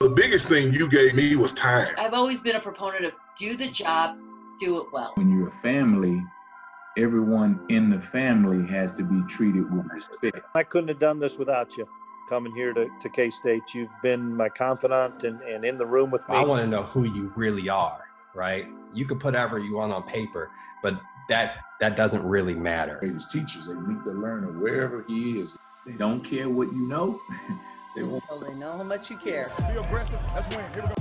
The biggest thing you gave me was time. I've always been a proponent of do the job, do it well. When you're a family, everyone in the family has to be treated with respect. I couldn't have done this without you. Coming here to, to K State, you've been my confidant and, and in the room with me. I want to know who you really are, right? You can put whatever you want on paper, but that that doesn't really matter. Greatest teachers, they meet the learner wherever he is. They don't care what you know. they won't. So they know how much you care. Be aggressive. Let's win. Here we go.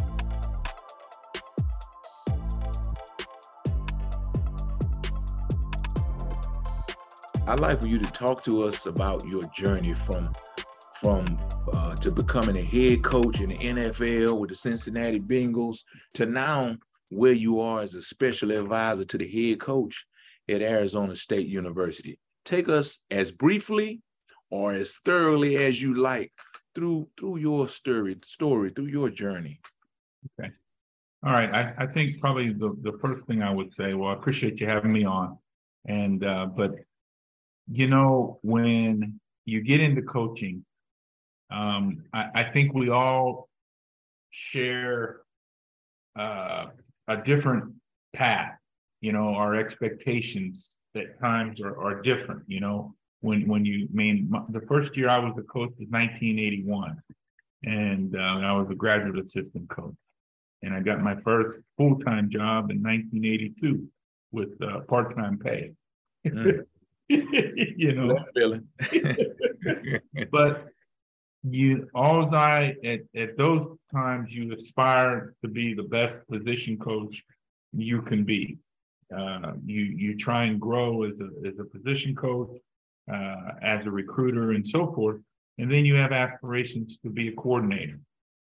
I'd like for you to talk to us about your journey from from uh, to becoming a head coach in the NFL with the Cincinnati Bengals to now where you are as a special advisor to the head coach at Arizona State University. Take us as briefly or as thoroughly as you like through through your story story through your journey. Okay. All right. I, I think probably the, the first thing I would say, well, I appreciate you having me on. And uh, but you know, when you get into coaching, um, I, I think we all share uh, a different path. You know, our expectations at times are, are different. You know, when when you I mean the first year I was a coach was 1981, and uh, I was a graduate assistant coach, and I got my first full time job in 1982 with uh, part time pay. Mm. you know, feeling. but you all I at, at those times you aspire to be the best position coach you can be. Uh, you you try and grow as a as a position coach, uh, as a recruiter, and so forth. And then you have aspirations to be a coordinator.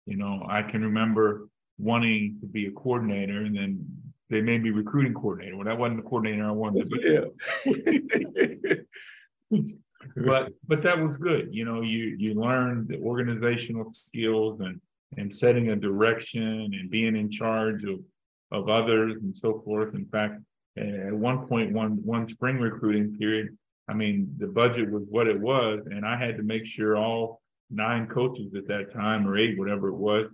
You know, I can remember wanting to be a coordinator, and then they made me recruiting coordinator. When I wasn't the coordinator I wanted to be. Yeah. but but that was good. You know, you you learned the organizational skills and and setting a direction and being in charge of of others and so forth. In fact, at one point, one one spring recruiting period, I mean, the budget was what it was, and I had to make sure all nine coaches at that time or eight, whatever it was,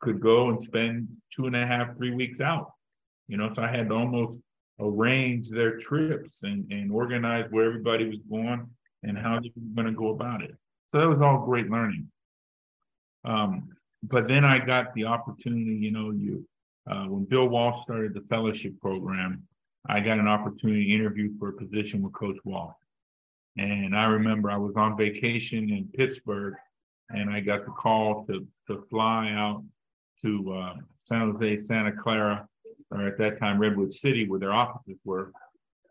could go and spend two and a half, three weeks out. You know, so I had to almost arrange their trips and, and organize where everybody was going and how they were going to go about it. So that was all great learning. Um, but then I got the opportunity, you know, you uh, when Bill Walsh started the fellowship program, I got an opportunity to interview for a position with Coach Walsh. And I remember I was on vacation in Pittsburgh and I got the call to, to fly out to uh, San Jose, Santa Clara, or at that time Redwood City, where their offices were,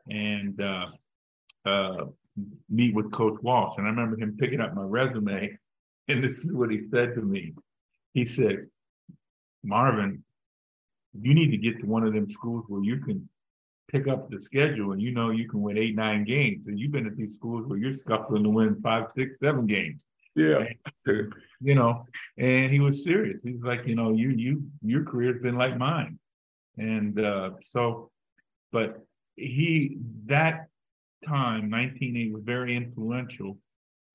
and uh, uh, meet with Coach Walsh. And I remember him picking up my resume, and this is what he said to me. He said, Marvin, you need to get to one of them schools where you can pick up the schedule and you know you can win eight, nine games. And you've been at these schools where you're scuffling to win five, six, seven games. Yeah. And, you know, and he was serious. He's like, you know, you you your career's been like mine. And uh, so, but he that time, 1980, was very influential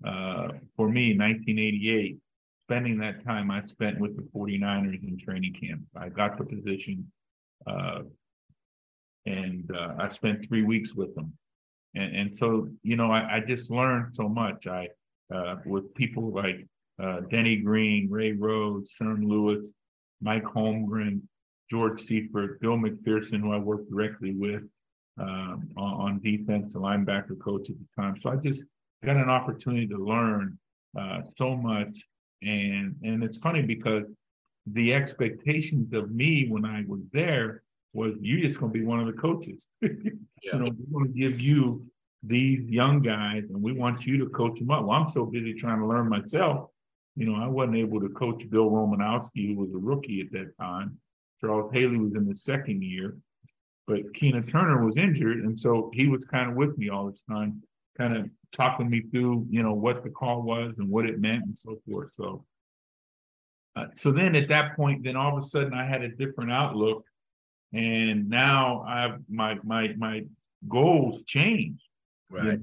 uh, for me, 1988. Spending that time I spent with the 49ers in training camp. I got the position uh, and uh, I spent three weeks with them. And, and so, you know, I, I just learned so much. I, uh, with people like uh, Denny Green, Ray Rhodes, Sherm Lewis, Mike Holmgren, George Seifert, Bill McPherson, who I worked directly with, um, on, on, defense, a linebacker coach at the time. So I just got an opportunity to learn uh, so much. And, and it's funny because the expectations of me when I was there was you're just going to be one of the coaches. yeah. You know, we're going to give you these young guys and we want you to coach them up. Well, I'm so busy trying to learn myself. You know, I wasn't able to coach Bill Romanowski, who was a rookie at that time. Charles Haley was in the second year. But Keena Turner was injured, and so he was kind of with me all this time, kind of talking me through, you know, what the call was and what it meant and so forth. So, uh, so then at that point, then all of a sudden I had a different outlook, and now I have my my my goals changed. Right.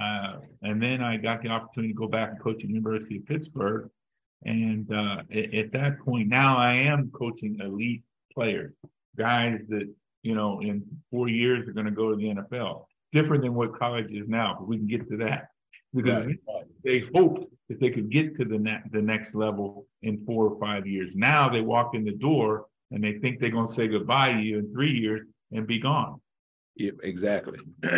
Uh, and then I got the opportunity to go back and coach at the University of Pittsburgh, And uh, at, at that point, now I am coaching elite players, guys that, you know, in four years are going to go to the NFL. Different than what college is now, but we can get to that. Because right. they hoped that they could get to the ne- the next level in four or five years. Now they walk in the door and they think they're gonna say goodbye to you in three years and be gone. Yeah, exactly.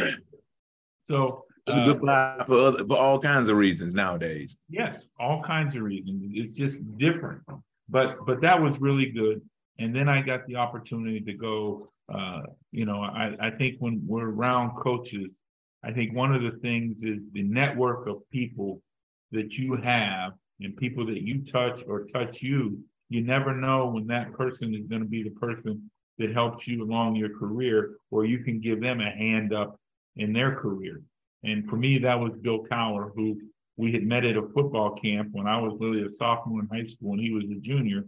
So It's uh, goodbye for other, for all kinds of reasons nowadays. yes, all kinds of reasons. It's just different. But but that was really good. And then I got the opportunity to go. Uh, you know, I I think when we're around coaches, I think one of the things is the network of people that you have and people that you touch or touch you. You never know when that person is going to be the person that helps you along your career, or you can give them a hand up in their career. And for me, that was Bill Cowher, who we had met at a football camp when I was really a sophomore in high school and he was a junior.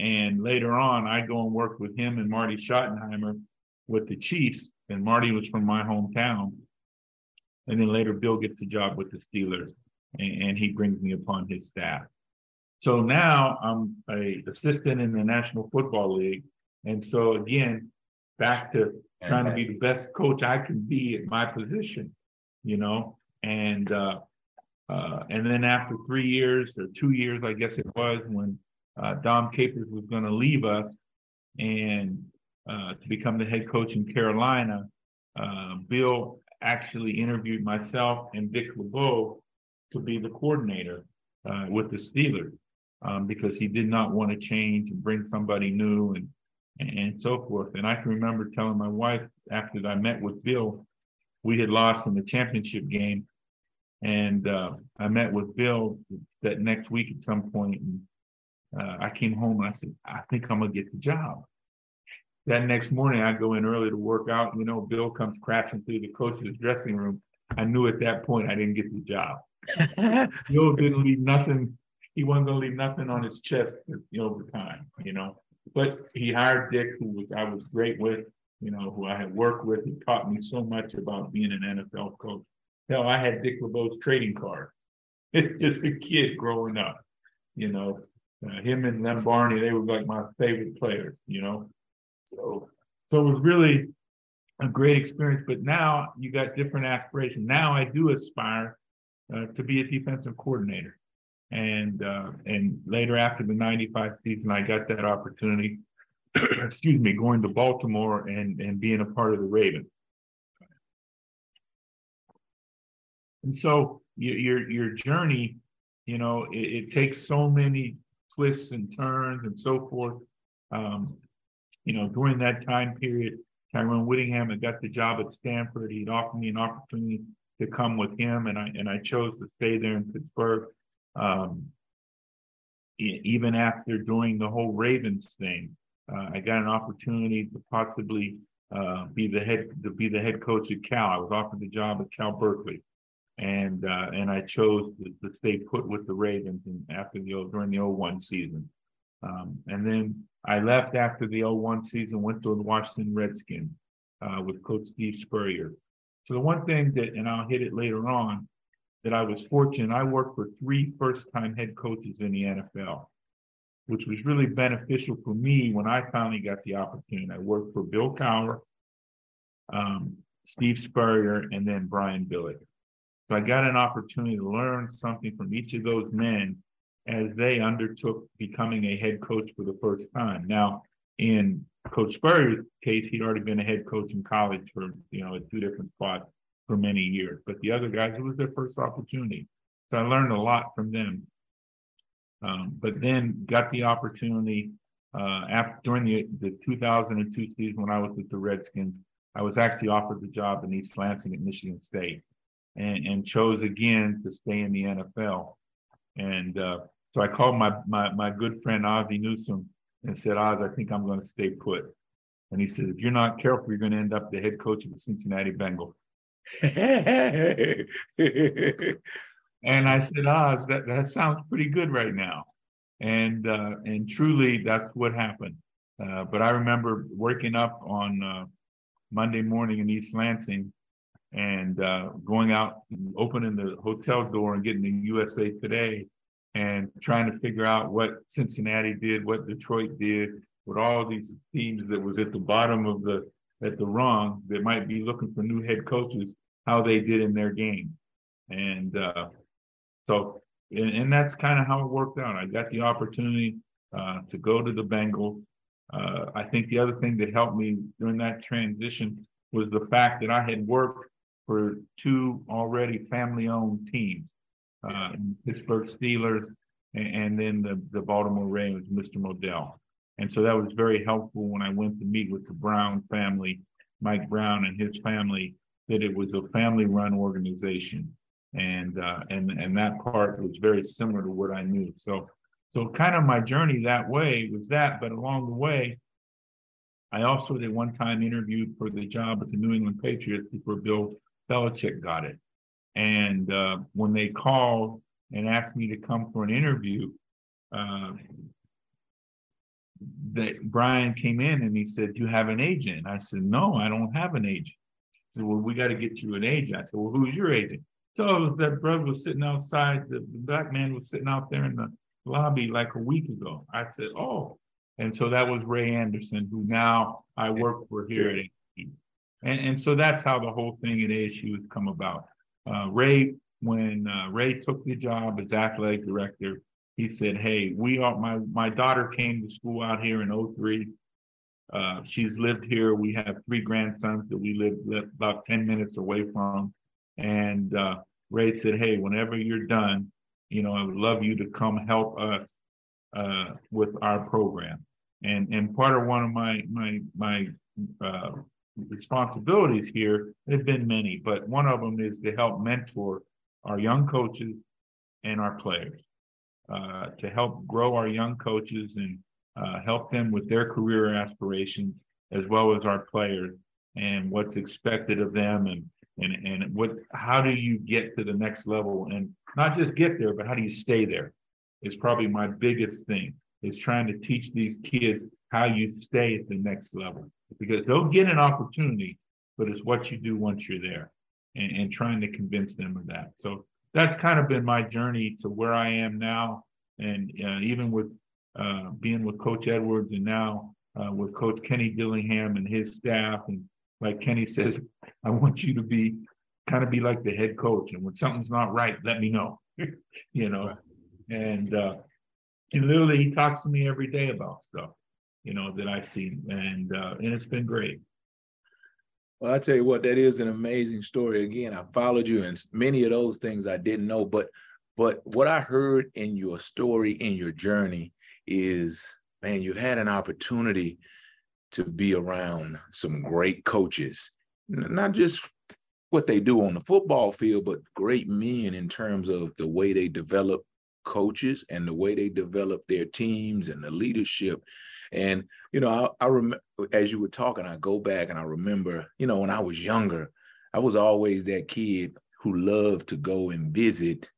And later on, I go and work with him and Marty Schottenheimer with the Chiefs, and Marty was from my hometown. And then later, Bill gets a job with the Steelers, and, and he brings me upon his staff. So now I'm a assistant in the National Football League, and so again, back to trying to be the best coach I can be at my position, you know, and uh, uh, and then after three years or two years, I guess it was when uh, Dom Capers was going to leave us and uh, to become the head coach in Carolina, uh, Bill actually interviewed myself and Dick LeBeau to be the coordinator uh, with the Steelers um, because he did not want to change and bring somebody new and and so forth. And I can remember telling my wife after I met with Bill, we had lost in the championship game, and uh, I met with Bill that next week at some point, and uh, I came home and I said, I think I'm gonna get the job. That next morning, I go in early to work out. You know, Bill comes crashing through the coach's dressing room. I knew at that point I didn't get the job. Bill didn't leave nothing. He wasn't gonna leave nothing on his chest over time. You know, but he hired Dick, who was I was great with. You know, who I had worked with. He taught me so much about being an NFL coach. Hell, I had Dick LeBeau's trading card as a kid growing up. You know, uh, him and Lem Barney, they were like my favorite players. You know, so so it was really a great experience. But now you got different aspirations. Now I do aspire uh, to be a defensive coordinator. And uh, and later after the 95 season, I got that opportunity, excuse me, going to Baltimore and, and being a part of the Ravens. And so your your, your journey, you know, it, it takes so many twists and turns and so forth. Um, you know, during that time period, Tyrone Willingham had got the job at Stanford. He'd offered me an opportunity to come with him, and I and I chose to stay there in Pittsburgh. Um, even after doing the whole Ravens thing, uh, I got an opportunity to possibly uh, be the head to be the head coach at Cal. I was offered the job at Cal Berkeley, and uh, and I chose to, to stay put with the Ravens and after the during the 01 season. Um, and then I left after the 01 season, went to the Washington Redskins uh, with Coach Steve Spurrier. So the one thing that, and I'll hit it later on, that I was fortunate, I worked for three first-time head coaches in the NFL, which was really beneficial for me when I finally got the opportunity. I worked for Bill Cowher, um, Steve Spurrier, and then Brian Billick. So I got an opportunity to learn something from each of those men as they undertook becoming a head coach for the first time. Now, in Coach Spurrier's case, he'd already been a head coach in college for, you know, at two different spots for many years. But the other guys, it was their first opportunity. So I learned a lot from them. Um, but then got the opportunity uh, after during the, the 2002 season when I was with the Redskins, I was actually offered the job in East Lansing at Michigan State and, and chose again to stay in the NFL. And uh, so I called my, my my good friend Ozzie Newsome and said, Oz, I think I'm going to stay put. And he said, if you're not careful, you're going to end up the head coach of the Cincinnati Bengals. And I said, Oz, that, that sounds pretty good right now. And uh, and truly, that's what happened. Uh, but I remember waking up on uh, Monday morning in East Lansing and uh, going out, and opening the hotel door and getting the USA Today and trying to figure out what Cincinnati did, what Detroit did, with all these teams that was at the bottom of the at the wrong that might be looking for new head coaches, how they did in their game. And uh, so, and, and that's kind of how it worked out. I got the opportunity uh, to go to the Bengals. Uh, I think the other thing that helped me during that transition was the fact that I had worked for two already family-owned teams, uh, Pittsburgh Steelers and, and, then the, the Baltimore Ravens, Mr. Modell. And so that was very helpful when I went to meet with the Brown family, Mike Brown and his family, that it was a family-run organization. And uh, and and that part was very similar to what I knew. So so kind of my journey that way was that, but along the way, I also at one time interviewed for the job at the New England Patriots before Bill Belichick got it. And uh, when they called and asked me to come for an interview, uh, that Brian came in and he said, "You have an agent?" I said, "No, I don't have an agent." He said, "Well, we got to get you an agent." I said, "Well, who's your agent?" So that brother was sitting outside. The, the black man was sitting out there in the lobby like a week ago. I said, "Oh," and so that was Ray Anderson, who now I work for here at ASU. And, and so that's how the whole thing at ASU has come about. Uh, Ray, when uh, Ray took the job as athletic director, he said, "Hey, we are my my daughter came to school out here in 03. Uh, she's lived here. We have three grandsons that we live, about 10 minutes away from. And uh, Ray said, Hey, whenever you're done, you know, I would love you to come help us uh, with our program. And and part of one of my my my uh, responsibilities here, there've been many, but one of them is to help mentor our young coaches and our players, uh, to help grow our young coaches and uh, help them with their career aspirations as well as our players and what's expected of them and and and what how do you get to the next level and not just get there but how do you stay there is probably my biggest thing is trying to teach these kids how you stay at the next level because they'll get an opportunity but it's what you do once you're there and, and trying to convince them of that. So that's kind of been my journey to where i am now and uh, even with uh, being with coach edwards and now uh, with coach kenny dillingham and his staff and like Kenny says, I want you to be kind of be like the head coach. And when something's not right, let me know. you know. And uh and literally he talks to me every day about stuff, you know, that I see. And uh and it's been great. Well, I tell you what, that is an amazing story. Again, I followed you, and many of those things I didn't know. But but what I heard in your story, in your journey, is man, you had an opportunity to be around some great coaches, not just what they do on the football field, but great men in terms of the way they develop coaches and the way they develop their teams and the leadership. And, you know, I, I remember as you were talking, I go back and I remember, you know, when I was younger, I was always that kid who loved to go and visit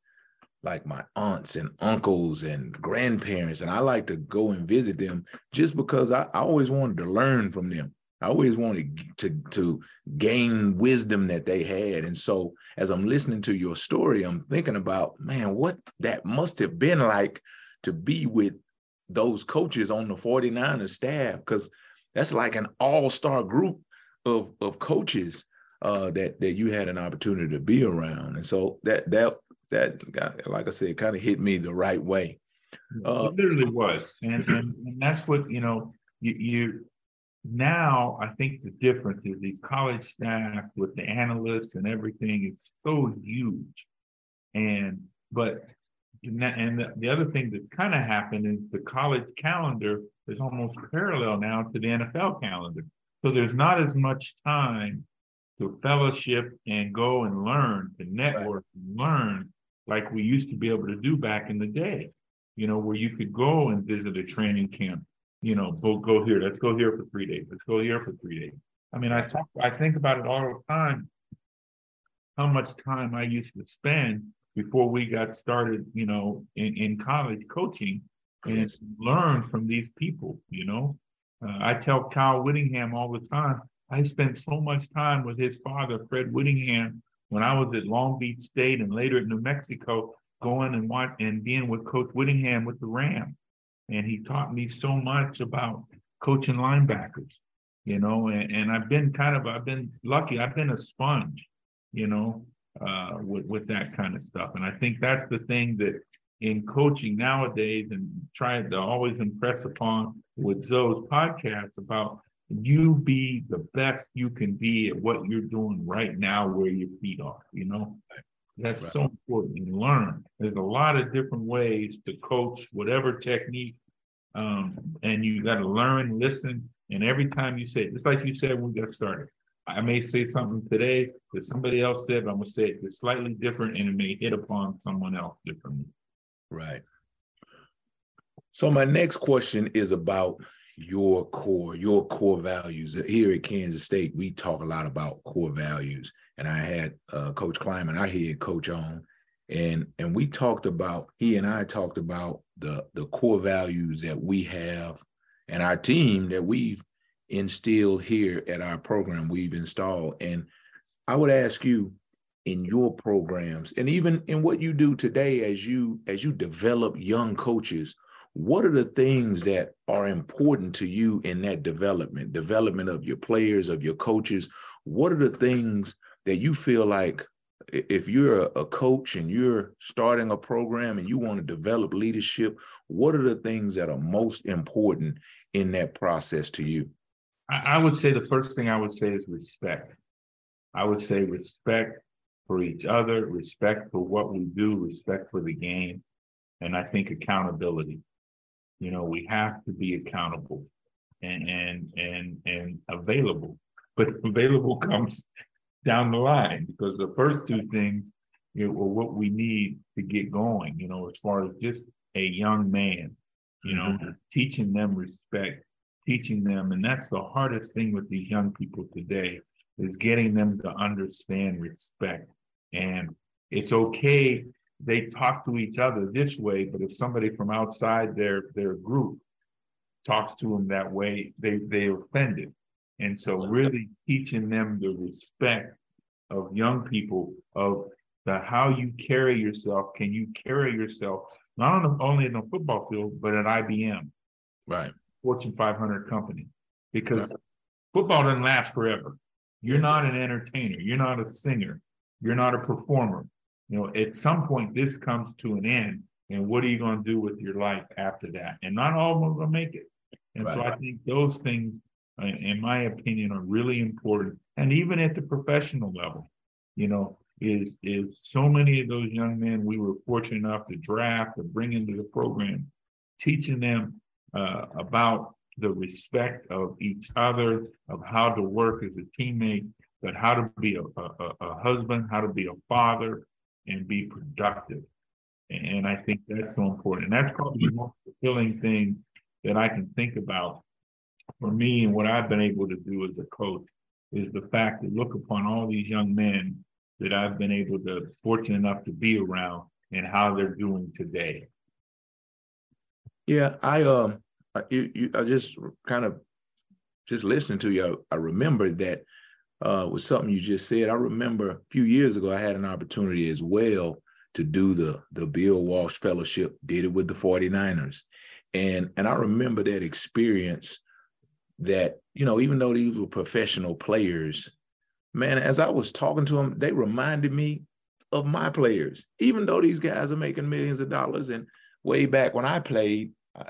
like my aunts and uncles and grandparents, and I like to go and visit them just because I, I always wanted to learn from them. I always wanted to to gain wisdom that they had. And so as I'm listening to your story, I'm thinking about, man, what that must have been like to be with those coaches on the 49ers staff, because that's like an all-star group of, of coaches uh, that that you had an opportunity to be around. And so that that that got, like I said, kind of hit me the right way. Uh, it literally was, and, and, and that's what you know. You, you now, I think the difference is these college staff with the analysts and everything is so huge, and but and the, the other thing that's kind of happened is the college calendar is almost parallel now to the NFL calendar. So there's not as much time to fellowship and go and learn, to network and learn like we used to be able to do back in the day, you know, where you could go and visit a training camp, you know, go, go here, let's go here for three days, let's go here for three days. I mean, I talk, I think about it all the time, how much time I used to spend before we got started, you know, in, in college coaching and learn from these people, you know. Uh, I tell Kyle Whittingham all the time, I spent so much time with his father, Fred Whittingham, when I was at Long Beach State and later at New Mexico, going and watch and being with Coach Whittingham with the Rams. And he taught me so much about coaching linebackers, you know, and, and I've been kind of I've been lucky. I've been a sponge, you know, uh, with, with that kind of stuff. And I think that's the thing that in coaching nowadays and trying to always impress upon with those podcasts about you be the best you can be at what you're doing right now where your feet are, you know? That's Right. so important. You learn. There's a lot of different ways to coach whatever technique. Um, and you got to learn, listen, and every time you say, just like you said when we got started, I may say something today that somebody else said, but I'm gonna say it just slightly different, and it may hit upon someone else differently. Right. So my next question is about your core, your core values. Here at Kansas State, we talk a lot about core values, and I had uh, Coach Klieman, our head coach, on, and and we talked about he and I talked about the the core values that we have, and our team that we've instilled here at our program we've installed. And I would ask you, in your programs and even in what you do today as you as you develop young coaches what are the things that are important to you in that development? Development of your players of your coaches. What are the things that you feel like if you're a, a coach and you're starting a program and you want to develop leadership what are the things that are most important in that process to you I, I would say the first thing I would say is respect. I would say respect for each other, respect for what we do, respect for the game, and I think accountability. You know, we have to be accountable and and and and available, but available comes down the line because the first two things you know, are what we need to get going. You know, as far as just a young man, you know, mm-hmm. teaching them respect teaching them and that's the hardest thing with these young people today is getting them to understand respect. And it's okay they talk to each other this way but if somebody from outside their their group talks to them that way they they offended. And so really teaching them the respect of young people of the how you carry yourself. Can you carry yourself not on the, only in the football field but at IBM right Fortune 500 company because football doesn't last forever. You're not an entertainer. You're not a singer. You're not a performer. You know, at some point, this comes to an end. And what are you going to do with your life after that? And not all of them are going to make it. And so I think those things, in my opinion, are really important. And even at the professional level, you know, is is so many of those young men we were fortunate enough to draft or bring into the program, teaching them uh, about the respect of each other, of how to work as a teammate, but how to be a, a, a husband, how to be a father, and be productive. And I think that's so important. And that's probably the most fulfilling thing that I can think about for me and what I've been able to do as a coach is the fact to look upon all these young men that I've been able to fortunate enough to be around and how they're doing today. Yeah, I um, I, you, you, I just kind of just listening to you. I, I remember that uh, was something you just said. I remember a few years ago, I had an opportunity as well to do the the Bill Walsh Fellowship. Did it with the 49ers, and and I remember that experience. That you know, even though these were professional players, man, as I was talking to them, they reminded me of my players. Even though these guys are making millions of dollars, and way back when I played, I,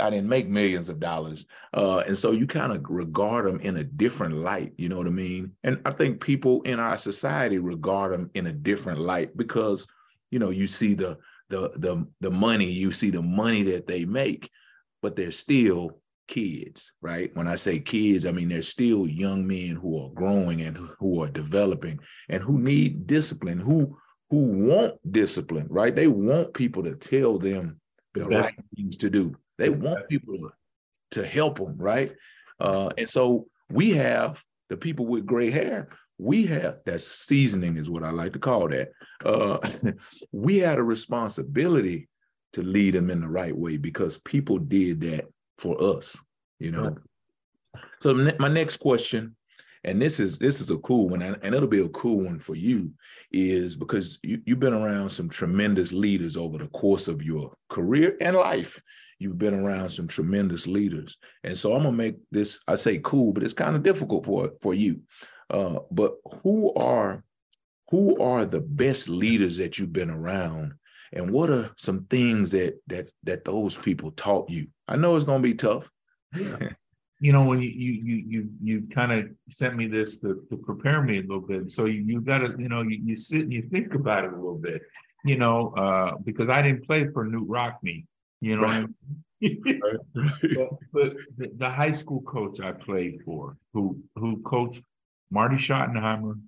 I didn't make millions of dollars. Uh, and so you kind of regard them in a different light, you know what I mean? And I think people in our society regard them in a different light because, you know, you see the the the the money, you see the money that they make, but they're still kids, right? When I say kids, I mean they're still young men who are growing and who are developing and who need discipline, who who want discipline, right? They want people to tell them the right things to do. They want people to, to help them, right? Uh, and so we have the people with gray hair. We have that seasoning is what I like to call that. Uh, we had a responsibility to lead them in the right way because people did that for us, you know. So my next question and this is this is a cool one, and, it'll be a cool one for you, is because you, you've been around some tremendous leaders over the course of your career and life. You've been around some tremendous leaders, and so I'm gonna make this. I say cool, but it's kind of difficult for for you. Uh, but who are who are the best leaders that you've been around and what are some things that that that those people taught you i know it's going to be tough you know when you you you you, you kind of sent me this to, to prepare me a little bit so you, you got to you know you, you sit and you think about it a little bit you know uh because i didn't play for Knute Rockne you know right. right, right. but, but the, the, high school coach i played for who who coached marty schottenheimer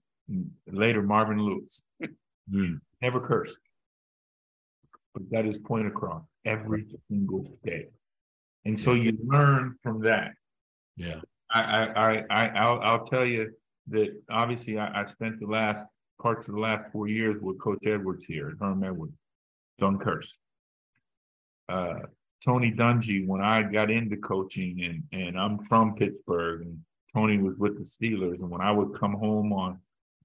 later marvin lewis mm. never cursed but got his point across every single day and so you learn from that yeah. I, I, I, I'll, I'll tell you that obviously I, I spent the last parts of the last four years with Coach Edwards here, Herm Edwards, Dunkhurst. Uh, Tony Dungy, when I got into coaching, and and I'm from Pittsburgh, and Tony was with the Steelers, and when I would come home on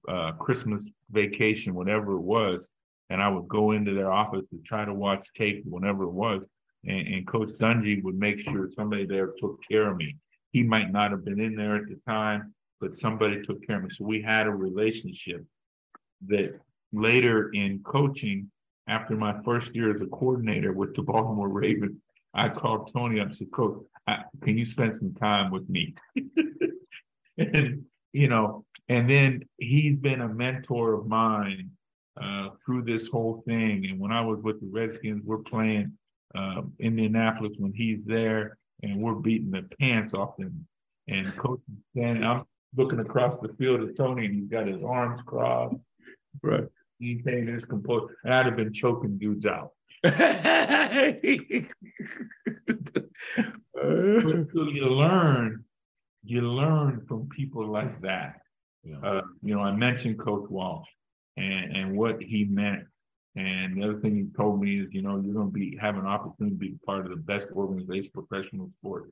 uh, Christmas vacation, whatever it was, and I would go into their office to try to watch tape, whenever it was, and, and Coach Dungy would make sure somebody there took care of me he might not have been in there at the time, but somebody took care of me. So we had a relationship that later in coaching, after my first year as a coordinator with the Baltimore Ravens, I called Tony up and said, Coach, can you spend some time with me? and, you know, and then he's been a mentor of mine uh, through this whole thing. And when I was with the Redskins, we're playing uh, Indianapolis when he's there and we're beating the pants off them. And coach standing, I'm looking across the field at Tony, and he's got his arms crossed. Right. He's saying his composed, and I'd have been choking dudes out. so you learn, you learn from people like that. Yeah. Uh, you know, I mentioned Coach Walsh and, and what he meant and the other thing he told me is, you know, you're going to be have an opportunity to be part of the best organization professional sport.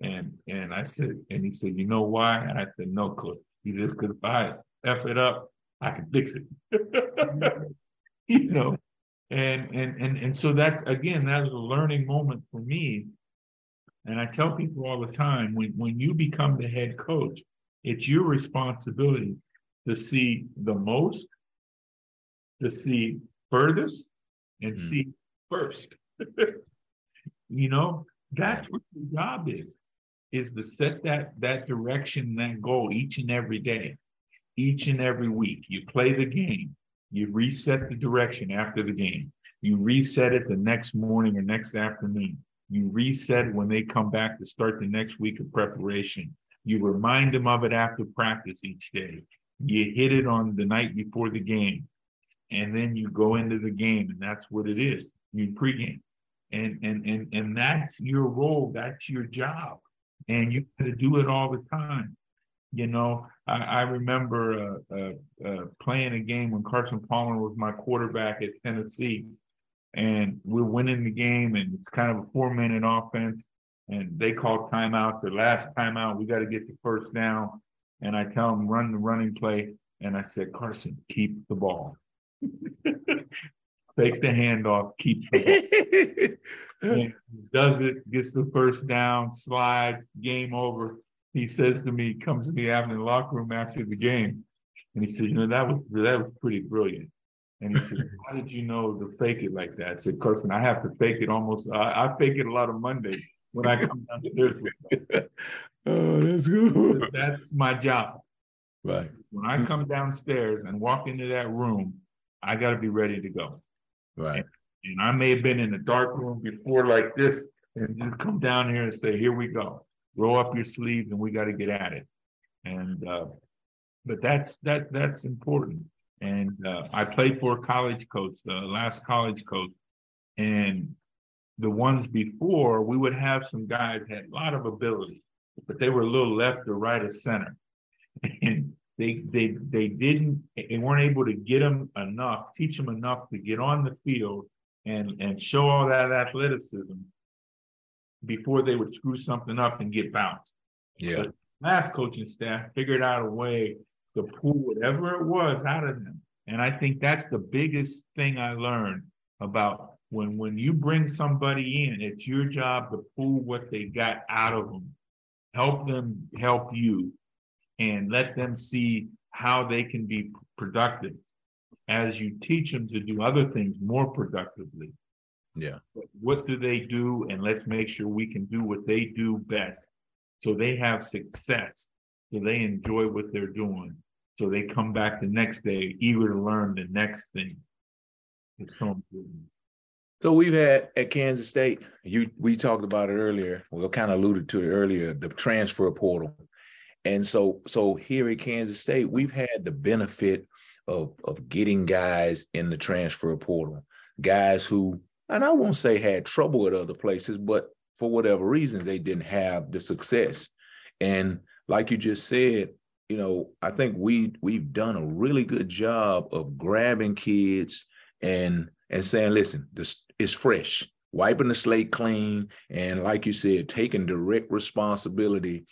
And and I said, and he said, you know why? And I said, no, coach. He just because if I f it up, I can fix it. you know, and and and and so that's again that was a learning moment for me. And I tell people all the time when when you become the head coach, it's your responsibility to see the most, to see furthest and mm. see first. you know, that's what the job is, is to set that that direction, that goal each and every day, each and every week. You play the game, you reset the direction after the game. You reset it the next morning or next afternoon. You reset when they come back to start the next week of preparation. You remind them of it after practice each day. You hit it on the night before the game and then you go into the game, and that's what it is. You pregame, and and and and that's your role. That's your job, and you got to do it all the time. You know, I, I remember uh, uh, uh, playing a game when Carson Palmer was my quarterback at Tennessee, and we're winning the game, and it's kind of a four-minute offense, and they call timeout. The last timeout, we got to get the first down, and I tell them run the running play, and I said, Carson, keep the ball Take the handoff, keep the does it, gets the first down, slides, game over. He says to me, comes to me after the locker room after the game, and he said, "You know that was that was pretty brilliant." And he said, "How did you know to fake it like that?" I said, "Carson, I have to fake it almost. I, I fake it a lot of Mondays when I come downstairs with them. oh, that's good. That's my job. Right. When I come downstairs and walk into that room, I got to be ready to go. Right. And, and, I may have been in a dark room before like this and just come down here and say, here we go. Roll up your sleeves and we got to get at it. And, uh, but that's, that, that's important. And uh, I played for college coach, the last college coach. And the ones before, we would have some guys had a lot of ability, but they were a little left or right of center. And they they they didn't they weren't able to get them enough, teach them enough to get on the field and and show all that athleticism before they would screw something up and get bounced. Yeah. But last coaching staff figured out a way to pull whatever it was out of them. And I think that's the biggest thing I learned about when when you bring somebody in, it's your job to pull what they got out of them, help them help you, and let them see how they can be productive as you teach them to do other things more productively. Yeah. What do they do? And let's make sure we can do what they do best. So they have success. So they enjoy what they're doing. So they come back the next day eager to learn the next thing. It's so important. So we've had at Kansas State, you we talked about it earlier. We kind of alluded to it earlier, the transfer portal. And so so here at Kansas State, we've had the benefit of of getting guys in the transfer portal, guys who, and I won't say had trouble at other places, but for whatever reasons, they didn't have the success. And like you just said, you know, I think we we've done a really good job of grabbing kids and and saying, listen, this is fresh, wiping the slate clean, and like you said, taking direct responsibility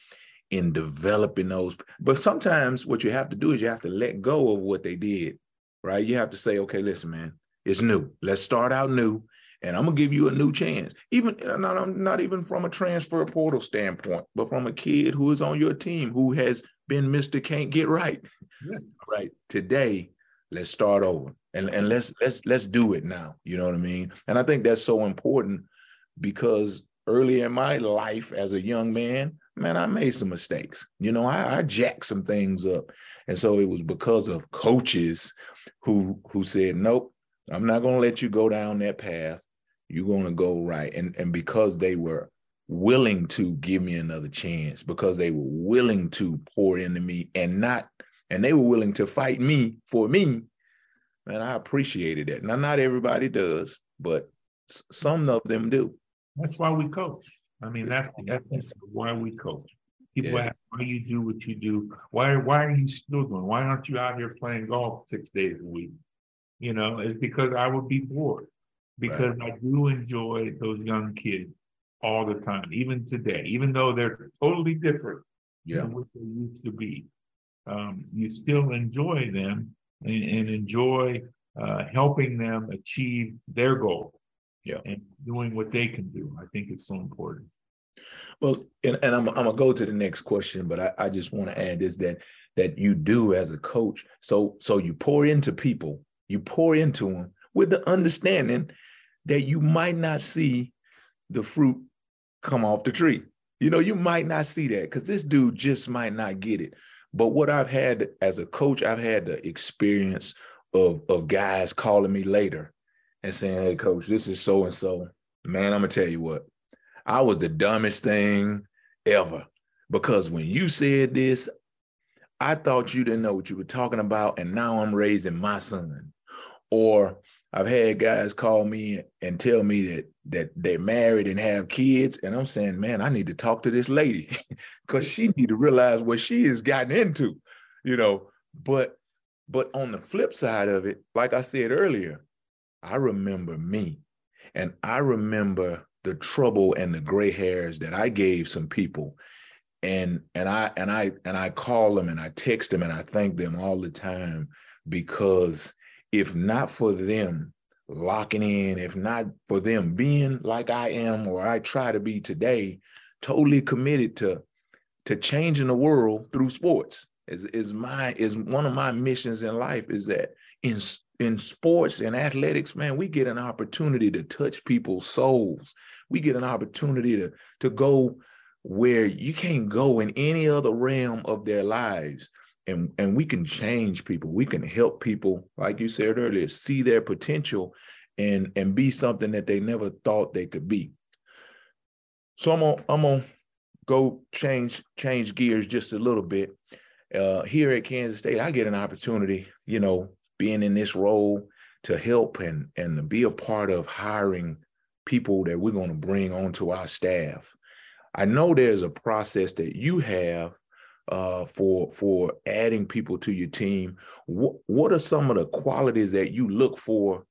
in developing those. But sometimes what you have to do is you have to let go of what they did, right? You have to say, okay, listen, man, it's new. Let's start out new. And I'm gonna give you a new chance, even not, not even from a transfer portal standpoint, but from a kid who is on your team who has been Mr. Can't Get Right. Yeah. Right. Today, let's start over and, and let's let's let's do it now. You know what I mean? And I think that's so important because early in my life as a young man, man, I made some mistakes. You know, I, I jacked some things up. And so it was because of coaches who who said, Nope, I'm not gonna let you go down that path. You're gonna go right. And and because they were willing to give me another chance, because they were willing to pour into me and not, and they were willing to fight me for me, man, I appreciated that. Now, not everybody does, but some of them do. That's why we coach. I mean, that's that's why we coach. People ask why do you do what you do. Why why are you still doing? Why aren't you out here playing golf six days a week? You know, it's because I would be bored. Because right. I do enjoy those young kids all the time, even today, even though they're totally different yeah. than what they used to be. Um, you still enjoy them and, and enjoy uh, helping them achieve their goal yeah. and doing what they can do. I think it's so important. Well, and, and I'm, I'm gonna go to the next question, but I, I just want to add is that that you do as a coach. So so you pour into people, you pour into them with the understanding that you might not see the fruit come off the tree. You know, you might not see that because this dude just might not get it. But what I've had as a coach, I've had the experience of of guys calling me later and saying, "Hey, coach, this is so and so." Man, I'm gonna tell you what, I was the dumbest thing ever because when you said this, I thought you didn't know what you were talking about, and now I'm raising my son. Or I've had guys call me and tell me that that they're married and have kids, and I'm saying, man, I need to talk to this lady because she need to realize what she has gotten into, you know. But but on the flip side of it, like I said earlier, I remember me, and I remember the trouble and the gray hairs that I gave some people, and and I and I and I call them and I text them and I thank them all the time because if not for them locking in, if not for them being like I am or I try to be today, totally committed to to changing the world through sports. Is is my is one of my missions in life is that in in sports and athletics man we get an opportunity to touch people's souls. We get an opportunity to to go where you can't go in any other realm of their lives. And and we can change people. We can help people like you said earlier see their potential and and be something that they never thought they could be. So i'm gonna i'm gonna go change change gears just a little bit. Uh, here at kansas state i get an opportunity you know being in this role to help and and be a part of hiring people that we're going to bring onto our staff i know there's a process that you have uh, for for adding people to your team. What what are some of the qualities that you look for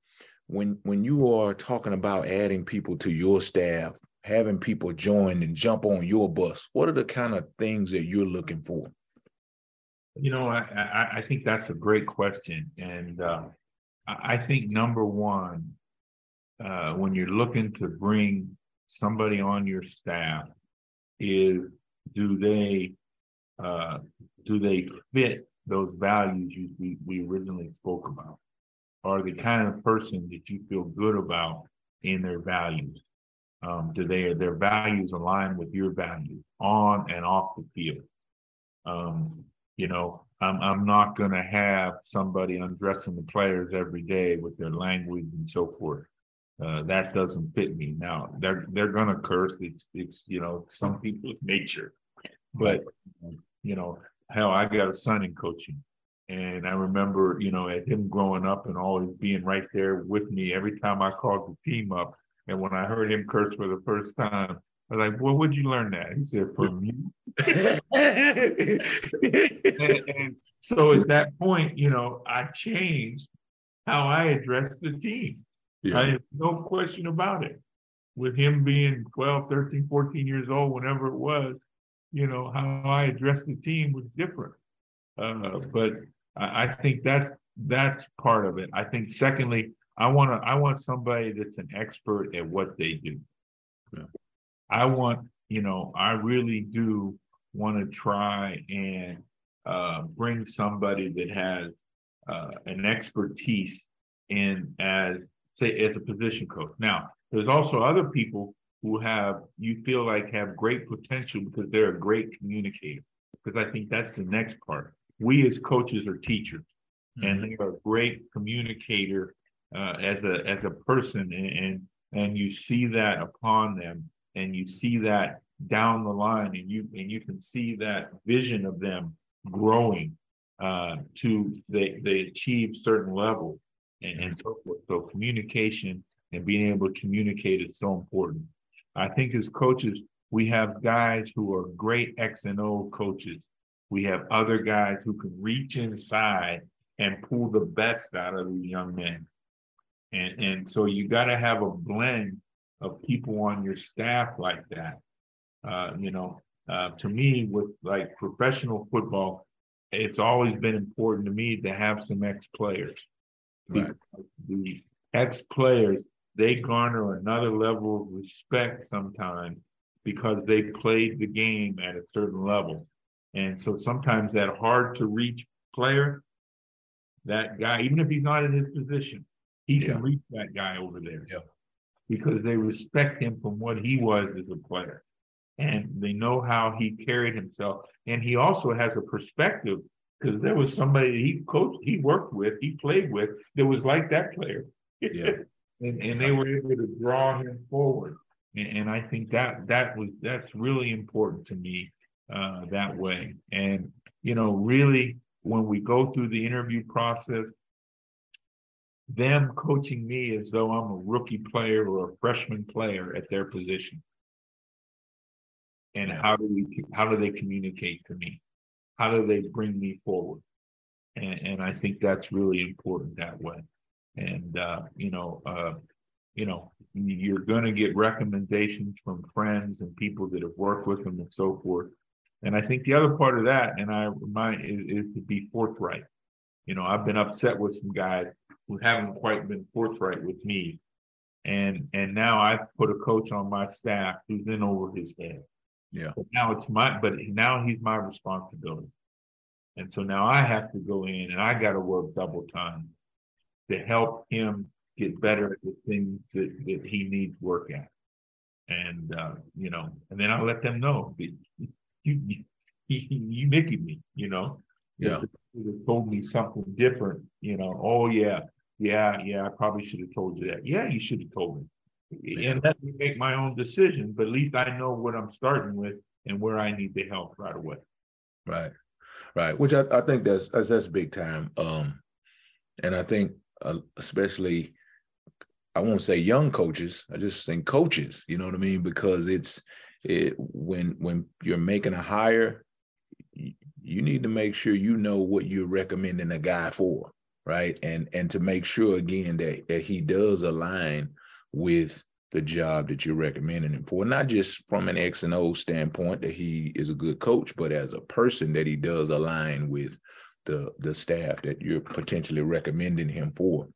when when you are talking about adding people to your staff? having people join and jump on your bus? What are the kind of things that you're looking for? You know, I, I, I think that's a great question. And uh, I think number one, uh, when you're looking to bring somebody on your staff, is do they uh, do they fit those values you, we, we originally spoke about? Are the kind of person that you feel good about in their values? Um, do they their values align with your values on and off the field? Um, you know, I'm I'm not going to have somebody undressing the players every day with their language and so forth. Uh, that doesn't fit me. Now they're they're going to curse. It's it's you know some people's nature, but you know hell, I got a son in coaching, and I remember you know at him growing up and always being right there with me every time I called the team up. And when I heard him curse for the first time, like, "Well, would you learn that?" He said, "From you." and, and so at that point, you know, I changed how I addressed the team. Yeah. I have no question about it. With him being 12, 13, 14 years old, whenever it was, you know, how I addressed the team was different. Uh, but I, I think that that's part of it. I think secondly, I want to I want somebody that's an expert at what they do. I want, you know, I really do want to try and uh, bring somebody that has uh, an expertise in as say as a position coach. Now, there's also other people who have you feel like have great potential because they're a great communicator. Because I think that's the next part. We as coaches are teachers, and they are a great communicator uh, as a as a person, and, and and you see that upon them, and you see that down the line, and you and you can see that vision of them growing uh, to they they achieve certain levels and, and so forth. So communication and being able to communicate is so important. I think as coaches, we have guys who are great X and O coaches. We have other guys who can reach inside and pull the best out of these young men. And, and so you got to have a blend of people on your staff like that. Uh, you know, uh, to me, with like professional football, it's always been important to me to have some ex players. Right. The ex players, they garner another level of respect sometimes because they played the game at a certain level. And so sometimes that hard to reach player, that guy, even if he's not in his position, he Yeah. can reach that guy over there. Yeah. Because they respect him from what he was as a player. And they know how he carried himself. And he also has a perspective because there was somebody he coached, he worked with, he played with that was like that player. Yeah. and, and they were able to draw him forward. And, and I think that that was that's really important to me uh, that way. And you know, really, when we go through the interview process, them coaching me as though I'm a rookie player or a freshman player at their position. And how do we how do they communicate to me? How do they bring me forward? And, and I think that's really important that way. And uh, you know, uh, you know, you're going to get recommendations from friends and people that have worked with them and so forth. And I think the other part of that, and I remind, is, is to be forthright. You know, I've been upset with some guys who haven't quite been forthright with me, and and now I've put a coach on my staff who's in over his head. Yeah. But now it's my, but now he's my responsibility, and so now I have to go in and I got to work double time to help him get better at the things that, that he needs work at. And uh, you know, and then I let them know you you, you, you Mickey me, you know. Yeah. Told me something different, you know, oh yeah, yeah, yeah, I probably should have told you that. Yeah, you should have told me. And let me make my own decision, but at least I know what I'm starting with and where I need the help right away. Right, right. Which I, I think that's, that's that's big time. Um, and I think uh, especially, I won't say young coaches. I just think coaches. You know what I mean? Because it's it when when you're making a hire, you, you need to make sure you know what you're recommending a guy for, right? And and to make sure again that that he does align with the job that you're recommending him for, not just from an X and O standpoint that he is a good coach, but as a person that he does align with the the staff that you're potentially recommending him for.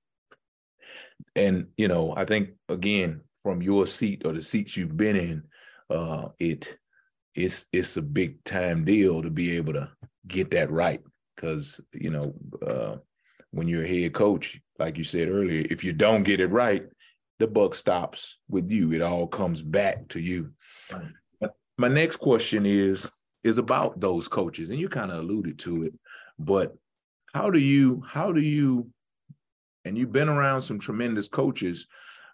And you know, I think again, from your seat or the seats you've been in, uh, it it's it's a big time deal to be able to get that right. Because you know, uh, when you're a head coach, like you said earlier, if you don't get it right, the buck stops with you. It all comes back to you. Right. My next question is is about those coaches, and you kind of alluded to it, but how do you how do you and you've been around some tremendous coaches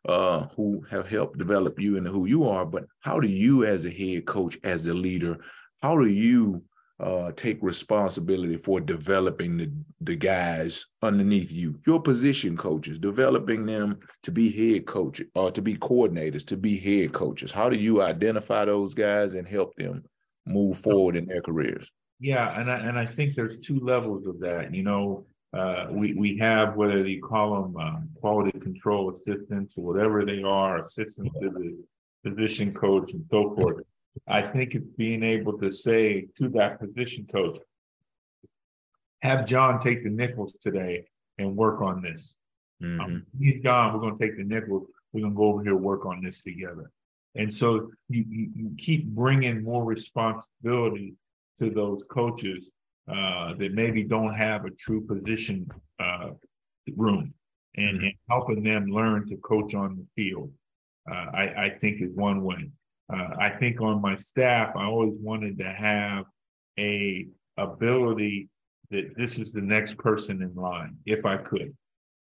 uh, who have helped develop you into who you are, but how do you, as a head coach, as a leader, how do you uh, take responsibility for developing the, the guys underneath you, your position coaches, developing them to be head coaches or to be coordinators, to be head coaches? How do you identify those guys and help them move forward in their careers? Yeah, and I, and I think there's two levels of that. You know, uh, we, we have whether you call them um, quality control assistants or whatever they are, assistants to the position coach and so forth. I think it's being able to say to that position coach, have John take the nickels today and work on this. Mm-hmm. Um, me and John, we're going to take the nickels. We're going to go over here work on this together. And so you, you, you keep bringing more responsibility to those coaches uh, that maybe don't have a true position uh, room and, mm-hmm. and, helping them learn to coach on the field, uh, I, I, think is one way. Uh, I think on my staff, I always wanted to have a ability that this is the next person in line, if I could.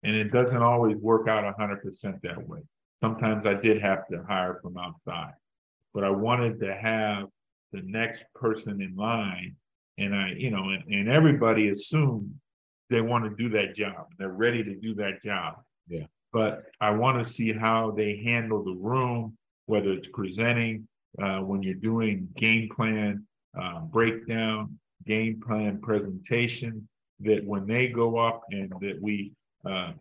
And it doesn't always work out 100% that way. Sometimes I did have to hire from outside, but I wanted to have the next person in line and I, you know, and, and everybody assumed they want to do that job. They're ready to do that job. Yeah. But I want to see how they handle the room, whether it's presenting, uh, when you're doing game plan uh, breakdown, game plan presentation, that when they go up and that we uh,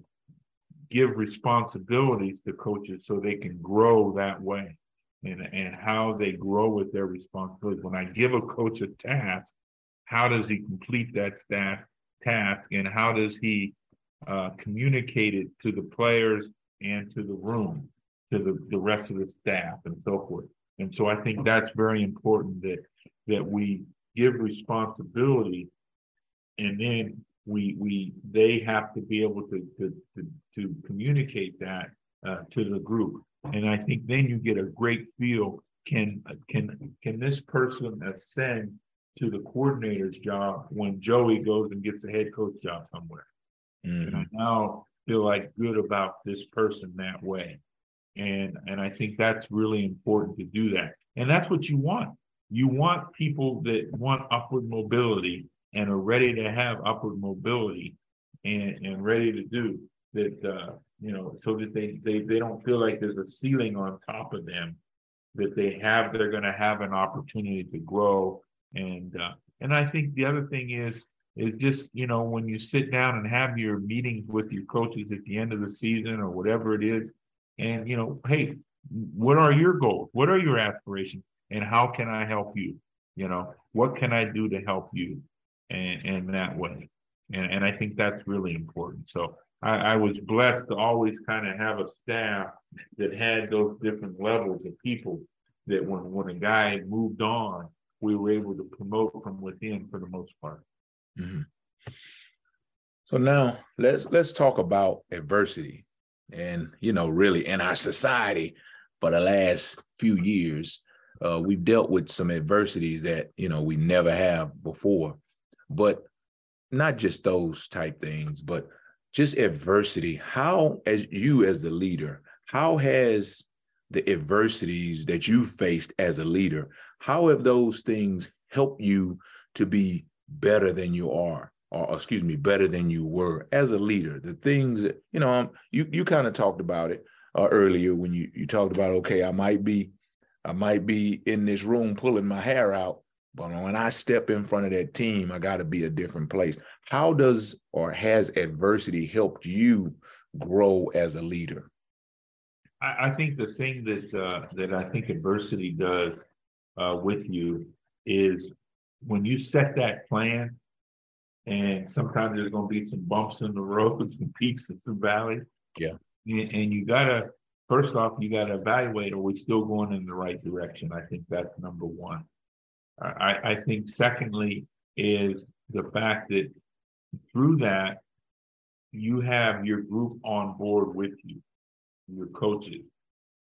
give responsibilities to coaches so they can grow that way and, and how they grow with their responsibilities. When I give a coach a task, how does he complete that staff task and how does he uh, communicate it to the players and to the room, to the, the rest of the staff and so forth. And so I think that's very important that that we give responsibility and then we we they have to be able to to to, to communicate that uh, to the group. And I think then you get a great feel can can can this person ascend to the coordinator's job when Joey goes and gets a head coach job somewhere. Mm-hmm. And I now feel like good about this person that way. And and I think that's really important to do that. And that's what you want. You want people that want upward mobility and are ready to have upward mobility and, and ready to do that uh, you know, so that they, they they don't feel like there's a ceiling on top of them, that they have they're gonna have an opportunity to grow and uh, and I think the other thing is is just you know when you sit down and have your meetings with your coaches at the end of the season or whatever it is, and you know, hey, what are your goals? What are your aspirations? And how can I help you? You know, what can I do to help you? And and that way. And and I think that's really important. So I, I was blessed to always kind of have a staff that had those different levels of people that when when a guy moved on we were able to promote from within for the most part. Mm-hmm. So now let's let's talk about adversity, and you know, really in our society for the last few years, uh, we've dealt with some adversities that you know we never have before, but not just those type things, but just adversity. How, as you as the leader, how has the adversities that you faced as a leader, how have those things helped you to be better than you are? Or excuse me, better than you were as a leader. The things that you know, um, you you kind of talked about it uh, earlier when you you talked about okay, I might be, I might be in this room pulling my hair out, but when I step in front of that team, I got to be a different place. How does or has adversity helped you grow as a leader? I, I think the thing that uh, that I think adversity does uh, with you is when you set that plan, and sometimes there's going to be some bumps in the road, some peaks and some valleys. Yeah. And, and you gotta first off, you gotta evaluate: Are we still going in the right direction? I think that's number one. I, I think secondly is the fact that through that you have your group on board with you, your coaches,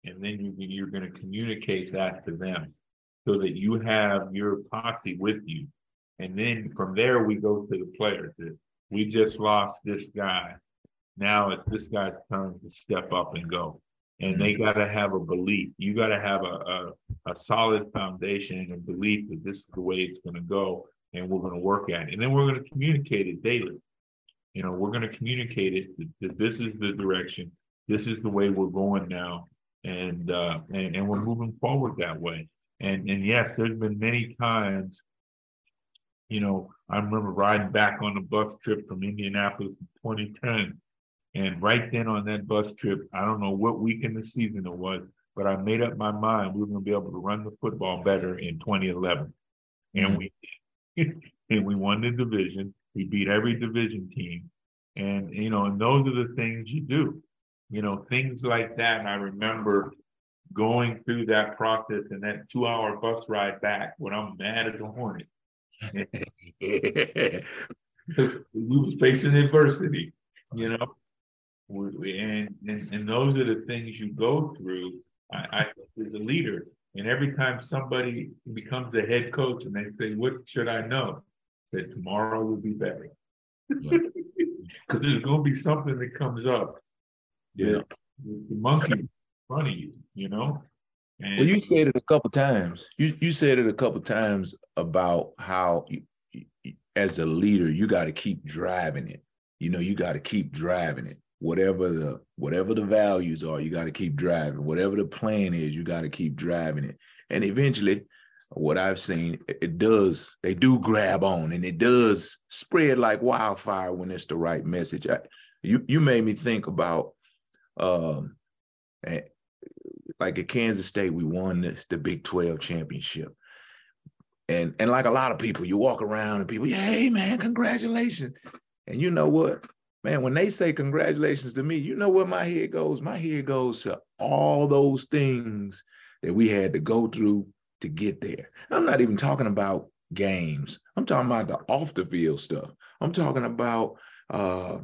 and then you, you're going to communicate that to them so that you have your posse with you. And then from there, we go to the players. We just lost this guy. Now it's this guy's turn to step up and go. And they got to have a belief. You got to have a, a, a solid foundation and a belief that this is the way it's going to go and we're going to work at it. And then we're going to communicate it daily. You know, we're going to communicate it that, that this is the direction, this is the way we're going now, and uh, and and we're moving forward that way. And and yes, there's been many times. You know, I remember riding back on the bus trip from Indianapolis in 2010, and right then on that bus trip, I don't know what week in the season it was, but I made up my mind we were going to be able to run the football better in 2011, and mm-hmm. we and we won the division. We beat every division team. And, you know, and those are the things you do, you know, things like that. And I remember going through that process and that two hour bus ride back when I'm mad at the Hornet. we were facing adversity, you know, and, and, and those are the things you go through. I, I as a leader, and every time somebody becomes a head coach and they say, What should I know? I said, Tomorrow will be better. Because yeah. there's going to be something that comes up. Yeah. The monkey in front of you, you know? And well, you said it a couple times. You you said it a couple times about how, as a leader, you got to keep driving it. You know, you got to keep driving it whatever the whatever the values are, you got to keep driving. Whatever the plan is, you got to keep driving it. And eventually, what I've seen, it does, they do grab on and it does spread like wildfire when it's the right message. I, you you made me think about um like at Kansas State, we won this the Big 12 championship. And and like a lot of people, you walk around and people, hey man, congratulations. And you know what? man, when they say congratulations to me, you know where my head goes? My head goes to all those things that we had to go through to get there. I'm not even talking about games. I'm talking about the off the field stuff. I'm talking about uh,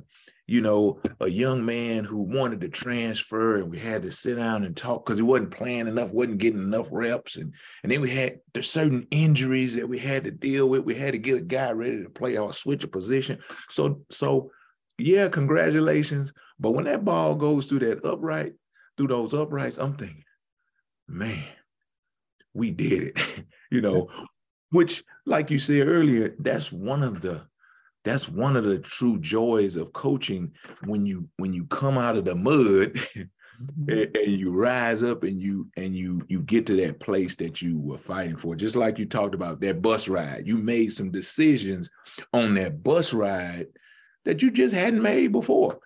you know, a young man who wanted to transfer and we had to sit down and talk because he wasn't playing enough, wasn't getting enough reps. And, and then we had there's certain injuries that we had to deal with. We had to get a guy ready to play or switch a position. So, so yeah, congratulations. But when that ball goes through that upright, through those uprights, I'm thinking, man, we did it. you know, which, like you said earlier, that's one of the that's one of the true joys of coaching when you when you come out of the mud mm-hmm. and, and, you rise up and you and you you get to that place that you were fighting for just like you talked about that bus ride you made some decisions on that bus ride that you just hadn't made before.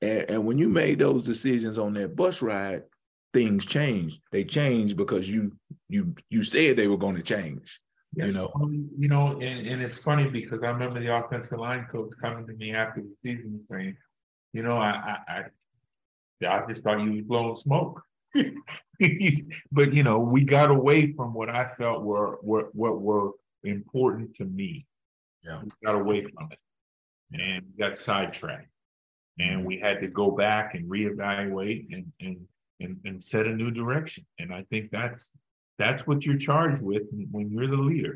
And, and when you made those decisions on that bus ride, things changed. They changed because you you you said they were going to change. Yes. You know, um, you know, and, and it's funny because I remember the offensive line coach coming to me after the season saying, you know, I I, I, I just thought you was blowing smoke. but you know, we got away from what I felt were were what were important to me. Yeah. We got away from it and got sidetracked. And mm-hmm. we had to go back and reevaluate and and and, and set a new direction. And I think that's that's what you're charged with when you're the leader.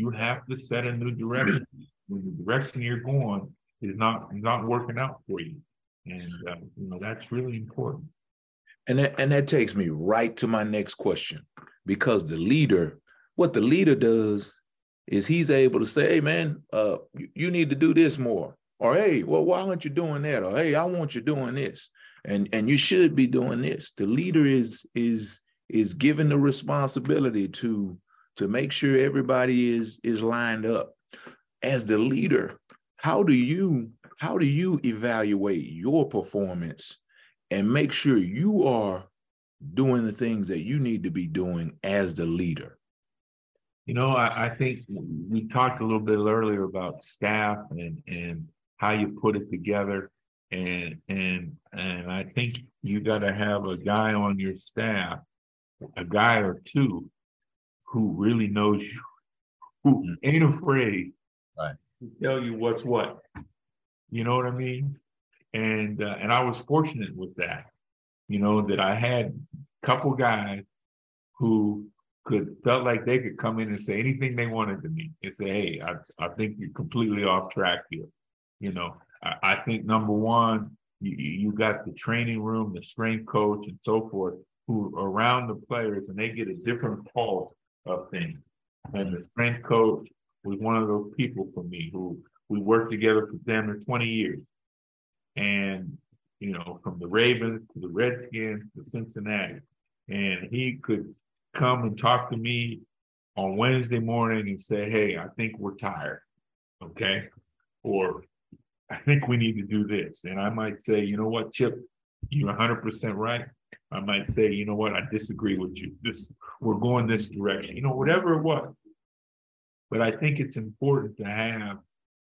You have to set a new direction. When the direction you're going is not not working out for you, and uh, you know that's really important. And that, and that takes me right to my next question, because the leader, what the leader does is he's able to say, hey man, uh, you, you need to do this more. Or hey, well, why aren't you doing that? Or hey, I want you doing this. And and you should be doing this. The leader is is is given the responsibility to to make sure everybody is is lined up. As the leader, how do you how do you evaluate your performance and make sure you are doing the things that you need to be doing as the leader? You know, I, I think we talked a little bit earlier about staff and and how you put it together. And and and I think you got to have a guy on your staff, a guy or two, who really knows you, who Mm. ain't afraid Right. to tell you what's what. You know what I mean? And uh, and I was fortunate with that. You know that I had a couple guys who could felt like they could come in and say anything they wanted to me and say, "Hey, I I think you're completely off track here." You know, I, I think number one, you you got the training room, the strength coach, and so forth, who around the players, and they get a different pulse of things. And the strength coach was one of those people for me who we worked together for damn near 20 years. And, you know, from the Ravens to the Redskins to Cincinnati. And he could come and talk to me on Wednesday morning and say, Hey, I think we're tired. Okay. Or I think we need to do this. And I might say, you know what, Chip, you're 100% right. I might say, you know what, I disagree with you. This, we're going this direction, you know, whatever it was. But I think it's important to have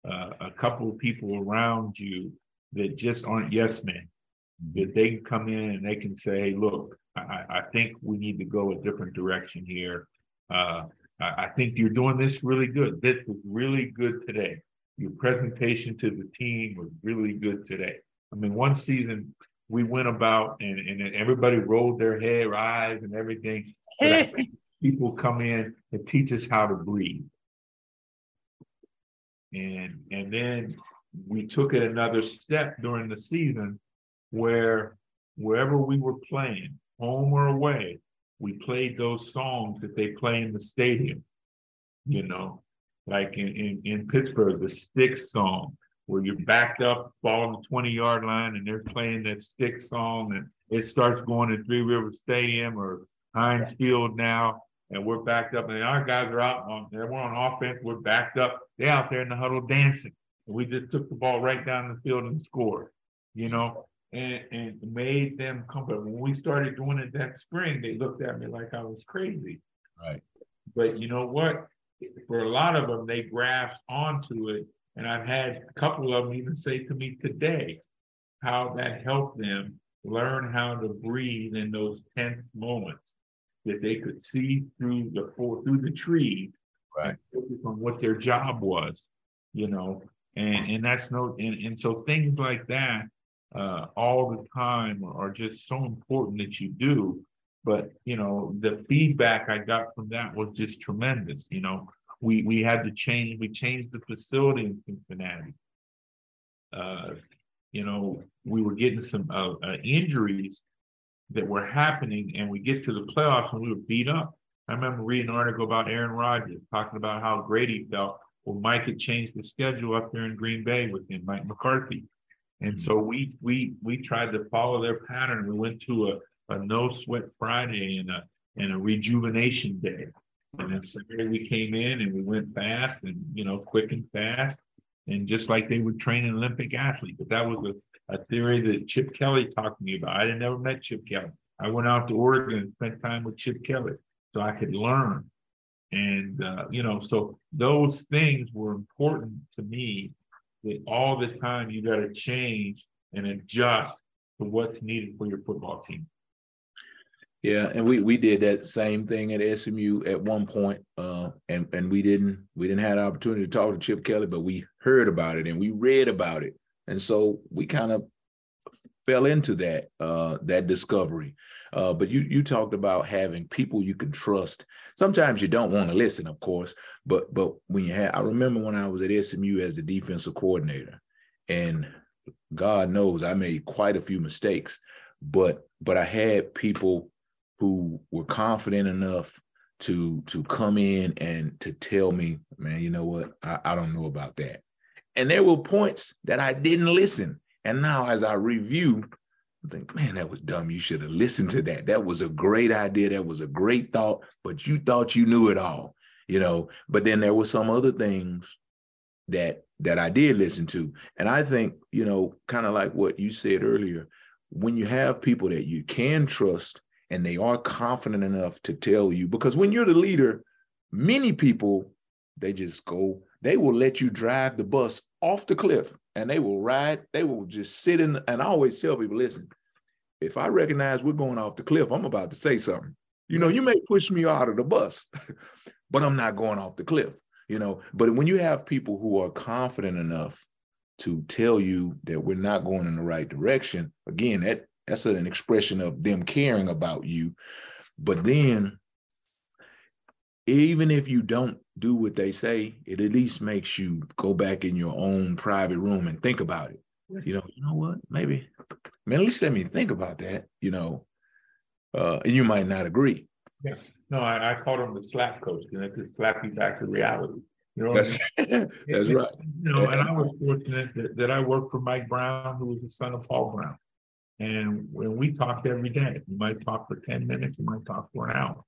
uh, a couple of people around you that just aren't yes men. That they can come in and they can say, hey, look, I, I think we need to go a different direction here. Uh, I, I think you're doing this really good. This was really good today. Your presentation to the team was really good today. I mean, one season we went about and, and everybody rolled their head, eyes, and everything. But I think people come in and teach us how to breathe. And and then we took it another step during the season where wherever we were playing, home or away, we played those songs that they play in the stadium. You know, like in, in, in Pittsburgh, the Styx song, where you're backed up, following the 20 yard line, and they're playing that Styx song, and it starts going to Three River Stadium or Heinz Field now, and we're backed up, and our guys are out on, we're on offense, we're backed up, they're out there in the huddle dancing. And we just took the ball right down the field and scored, you know, and, and made them come. But when we started doing it that spring, they looked at me like I was crazy. Right. But you know what? For a lot of them, they grasped onto it. And I've had a couple of them even say to me today how that helped them learn how to breathe in those tense moments that they could see through the through the trees Right. on what their job was, you know, and and that's no and, and so things like that uh all the time are just so important that you do. But you know, the feedback I got from that was just tremendous. You know, we we had to change, we changed the facility in Cincinnati. Uh, you know, we were getting some uh, uh, injuries that were happening, and we get to the playoffs and we were beat up. I remember reading an article about Aaron Rodgers talking about how great he felt. Well, Mike had changed the schedule up there in Green Bay with him, Mike McCarthy. And so we we we tried to follow their pattern. We went to a, a no sweat Friday and a and a rejuvenation day. And then Saturday we came in and we went fast and you know quick and fast and just like they would train an Olympic athlete. But that was a, a theory that Chip Kelly talked to me about. I had never met Chip Kelly. I went out to Oregon and spent time with Chip Kelly so I could learn. And uh, you know, so those things were important to me. That all the time you got to change and adjust to what's needed for your football team. Yeah, and we we did that same thing at SMU at one point, uh, and and we didn't we didn't have the opportunity to talk to Chip Kelly, but we heard about it and we read about it, and so we kind of fell into that uh, that discovery. Uh, but you you talked about having people you can trust. Sometimes you don't want to listen, of course, but but when you have, I remember when I was at SMU as the defensive coordinator, and God knows I made quite a few mistakes, but but I had people who were confident enough to to come in and to tell me, man, you know what, I, I don't know about that. And there were points that I didn't listen. And now as I review, I think, man, that was dumb. You should have listened to that. That was a great idea. That was a great thought, but you thought you knew it all, you know. But then there were some other things that that I did listen to. And I think, you know, kind of like what you said earlier, when you have people that you can trust and they are confident enough to tell you because when you're the leader, many people they just go, they will let you drive the bus off the cliff and they will ride, they will just sit in. And I always tell people, listen, if I recognize we're going off the cliff, I'm about to say something. You know, you may push me out of the bus, but I'm not going off the cliff, you know. But when you have people who are confident enough to tell you that we're not going in the right direction, again, that that's an expression of them caring about you. But then even if you don't do what they say, it at least makes you go back in your own private room and think about it. You know, you know what? Maybe, man, at least let me think about that, you know. Uh, and you might not agree. Yeah. No, I, I called him the slap coach, and it just slap you back to reality. You know, That's, that's right. You know, and I was fortunate that, that I worked for Mike Brown, who was the son of Paul Brown. And when we talked every day, we might talk for 10 minutes, we might talk for an hour.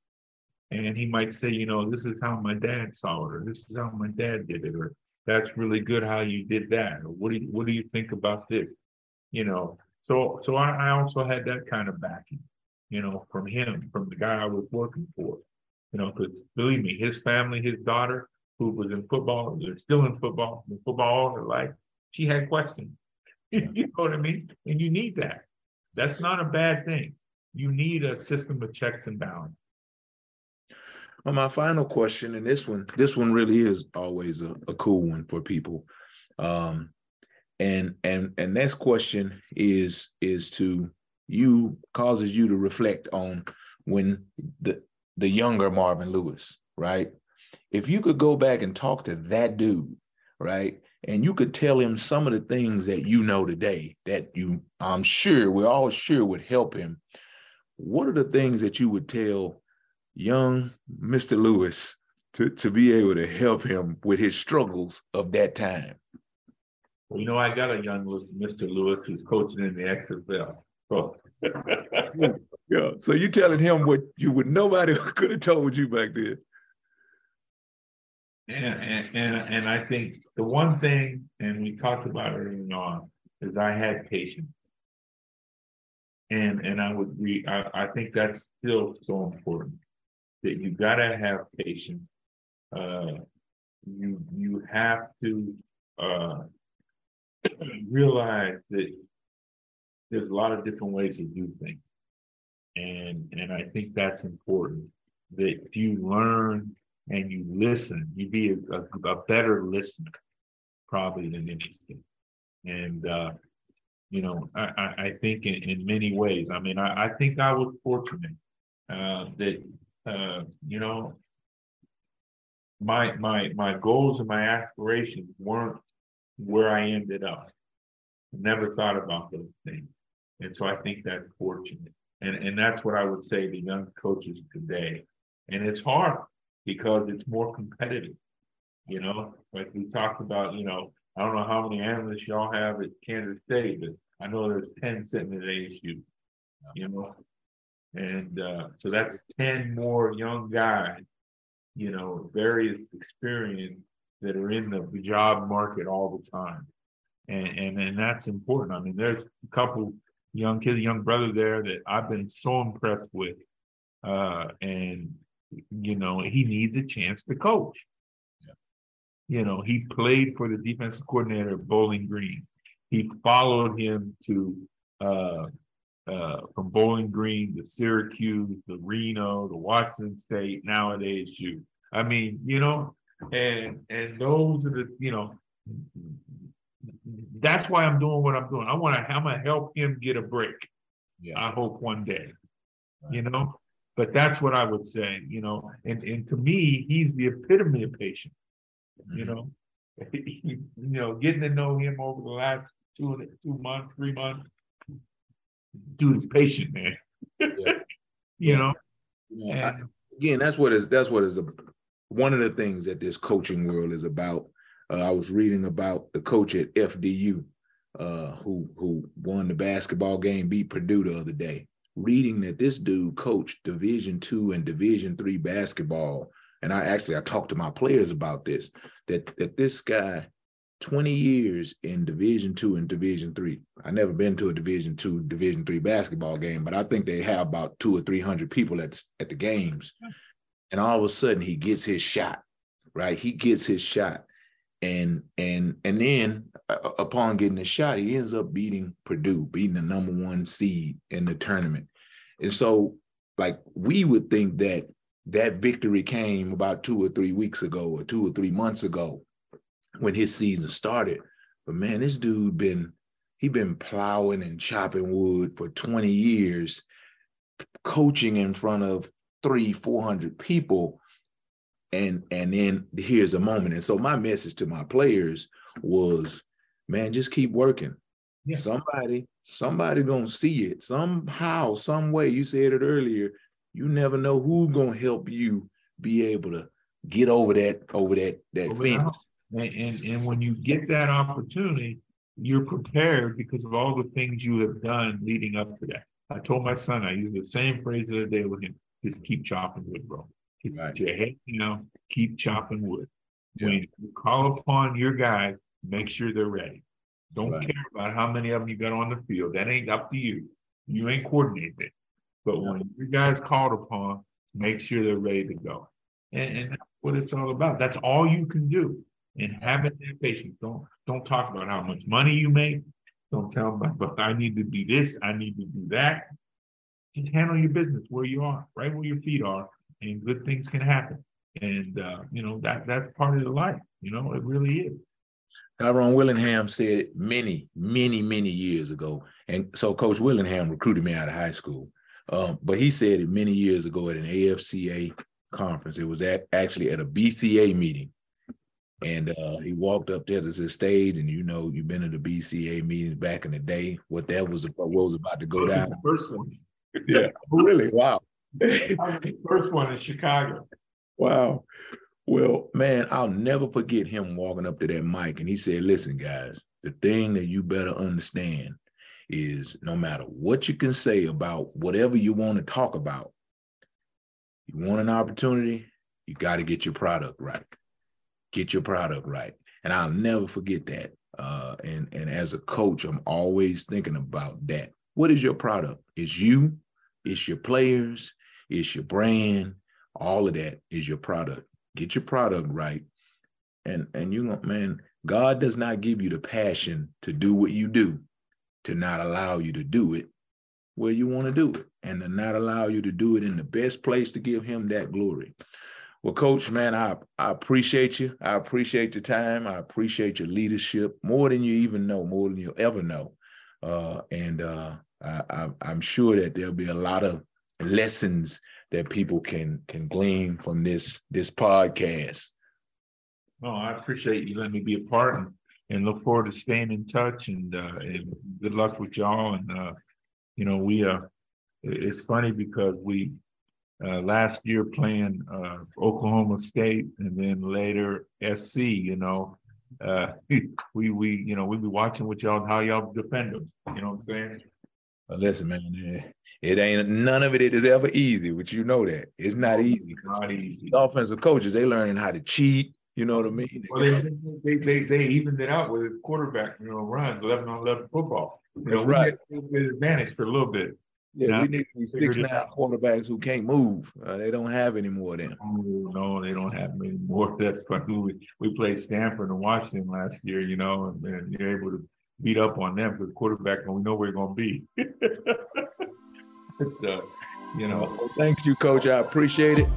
And he might say, you know, this is how my dad saw it, or this is how my dad did it, or that's really good how you did that, or what do you, what do you think about this? You know, so so I, I also had that kind of backing, you know, from him, from the guy I was working for. You know, because believe me, his family, his daughter, who was in football, they're still in football, in football all her life, she had questions. you know what I mean? And you need that. That's not a bad thing. You need a system of checks and balance. Well, my final question, and this one, this one really is always a, a cool one for people. Um, and and and next question is is to you causes you to reflect on when the the younger Marvin Lewis, right? If you could go back and talk to that dude, right? And you could tell him some of the things that you know today that you, I'm sure, we're all sure would help him. What are the things that you would tell young Mr. Lewis to, to be able to help him with his struggles of that time? Well, you know, I got a young Mr. Lewis who's coaching in the XFL. So. yeah. So you telling him what you would nobody could have told you back then. And, and and I think the one thing, and we talked about it early on, is I had patience. And and I would re I, I think that's still so important that you gotta have patience. Uh, you you have to uh, realize that there's a lot of different ways to do things, and and I think that's important. That you learn and you listen, you be a, a, a better listener, probably than anything. And uh, you know, I, I, think in, in, many ways. I mean, I, I think I was fortunate uh, that uh, you know, my my my goals and my aspirations weren't where I ended up. Never thought about those things, and so I think that's fortunate. And and that's what I would say to young coaches today. And it's hard because it's more competitive. You know, like we talked about. You know, I don't know how many analysts y'all have at Kansas State, but I know there's ten sitting at ASU. You know, and uh, so that's 10 more young guys, you know, various experience that are in the job market all the time. And, and, and that's important. I mean, there's a couple young kids, young brother there that I've been so impressed with. Uh, and, you know, he needs a chance to coach. Yeah. You know, he played for the defensive coordinator at Bowling Green. He followed him to uh, uh, from Bowling Green to Syracuse to Reno to Washington State, now ASU. I mean, you know, and and those are the, you know, that's why I'm doing what I'm doing. I want to I'm gonna help him get a break. Yeah. I hope one day. Right. You know, but that's what I would say, you know, and, and to me, he's the epitome of patience. Mm-hmm. You know, you know, getting to know him over the last two two months, three months, dude's patient, man. Yeah. you know. Yeah. I, again, that's what is that's what is a, one of the things that this coaching world is about. Uh, I was reading about the coach at FDU, uh, who who won the basketball game, beat Purdue the other day. Reading that this dude coached Division two and Division three basketball, and I actually I talked to my players about this. That that this guy 20 years in Division two and Division three. I never been to a Division two, Division three basketball game, but I think they have about two or three hundred people at at the games. And all of a sudden, he gets his shot. Right, he gets his shot, and and and then Uh, uh, upon getting a shot, he ends up beating Purdue, beating the number one seed in the tournament. And so, like we would think that that victory came about two or three weeks ago, or two or three months ago, when his season started. But man, this dude been he been plowing and chopping wood for 20 years, coaching in front of three, 400 people. And and then here's a moment. And so my message to my players was, man, just keep working. Yeah. Somebody, somebody gonna see it somehow, some way. You said it earlier. You never know who's gonna help you be able to get over that over that that over fence. And, and, and when you get that opportunity, you're prepared because of all the things you have done leading up to that. I told my son, I use the same phrase the other day with him, just keep chopping wood, bro. Keep right. your head down, keep chopping wood. Yeah. When you call upon your guys, make sure they're ready. Don't right. care about how many of them you got on the field. That ain't up to you. You ain't coordinated. But yeah. when your guys called upon, make sure they're ready to go. And, and that's what it's all about. That's all you can do and having that patience. Don't don't talk about how much money you make. Don't tell them, but I need to do this, I need to do that. Just handle your business where you are, right where your feet are, and good things can happen. And uh, you know that that's part of the life. You know, it really is. Tyrone Willingham said it many, many, many years ago. And so Coach Willingham recruited me out of high school. Um, but he said it many years ago at an AFCA conference. It was at actually at a BCA meeting. And uh, he walked up there to the stage, and you know, you've been to the BCA meetings back in the day. What that was about, what was about to go down. The first one. Yeah, really? Wow. the first one in Chicago. Wow. Well, man, I'll never forget him walking up to that mic, and he said, "Listen, guys, the thing that you better understand is no matter what you can say about whatever you want to talk about, you want an opportunity, you got to get your product right." get your product right. And I'll never forget that. Uh, and, and as a coach, I'm always thinking about that. What is your product? It's you, it's your players, it's your brand, all of that is your product. Get your product right. And and you man, God does not give you the passion to do what you do, to not allow you to do it where you want to do it, and to not allow you to do it in the best place to give him that glory. Well, Coach, man, I, I appreciate you. I appreciate your time. I appreciate your leadership more than you even know, more than you'll ever know. Uh, and uh, I, am sure that there'll be a lot of lessons that people can can glean from this this podcast. Oh, I appreciate you letting me be a part and, and look forward to staying in touch and uh, and good luck with y'all. And uh, you know, we uh, it's funny because we uh, last year playing uh, Oklahoma State and then later SC. You know, uh, we we you know we be watching what y'all how y'all defend them. You know what I'm saying? Listen, man, it ain't none of it is ever easy, but you know that it's not easy. Not easy. The offensive coaches they learning how to cheat. You know what I mean? Well, they, they, they, they evened it out with quarterback, you know, runs 11 on 11 football. You know, right. We had advantage for a little bit. Yeah, we need six nine quarterbacks who can't move. Uh, they don't have any more of them. Oh, no, they don't have any more. That's why we we played Stanford and Washington last year, you know, and, and you're able to beat up on them because quarterback and we know where we're gonna be. so, you know. Well, thanks you, coach. I appreciate it.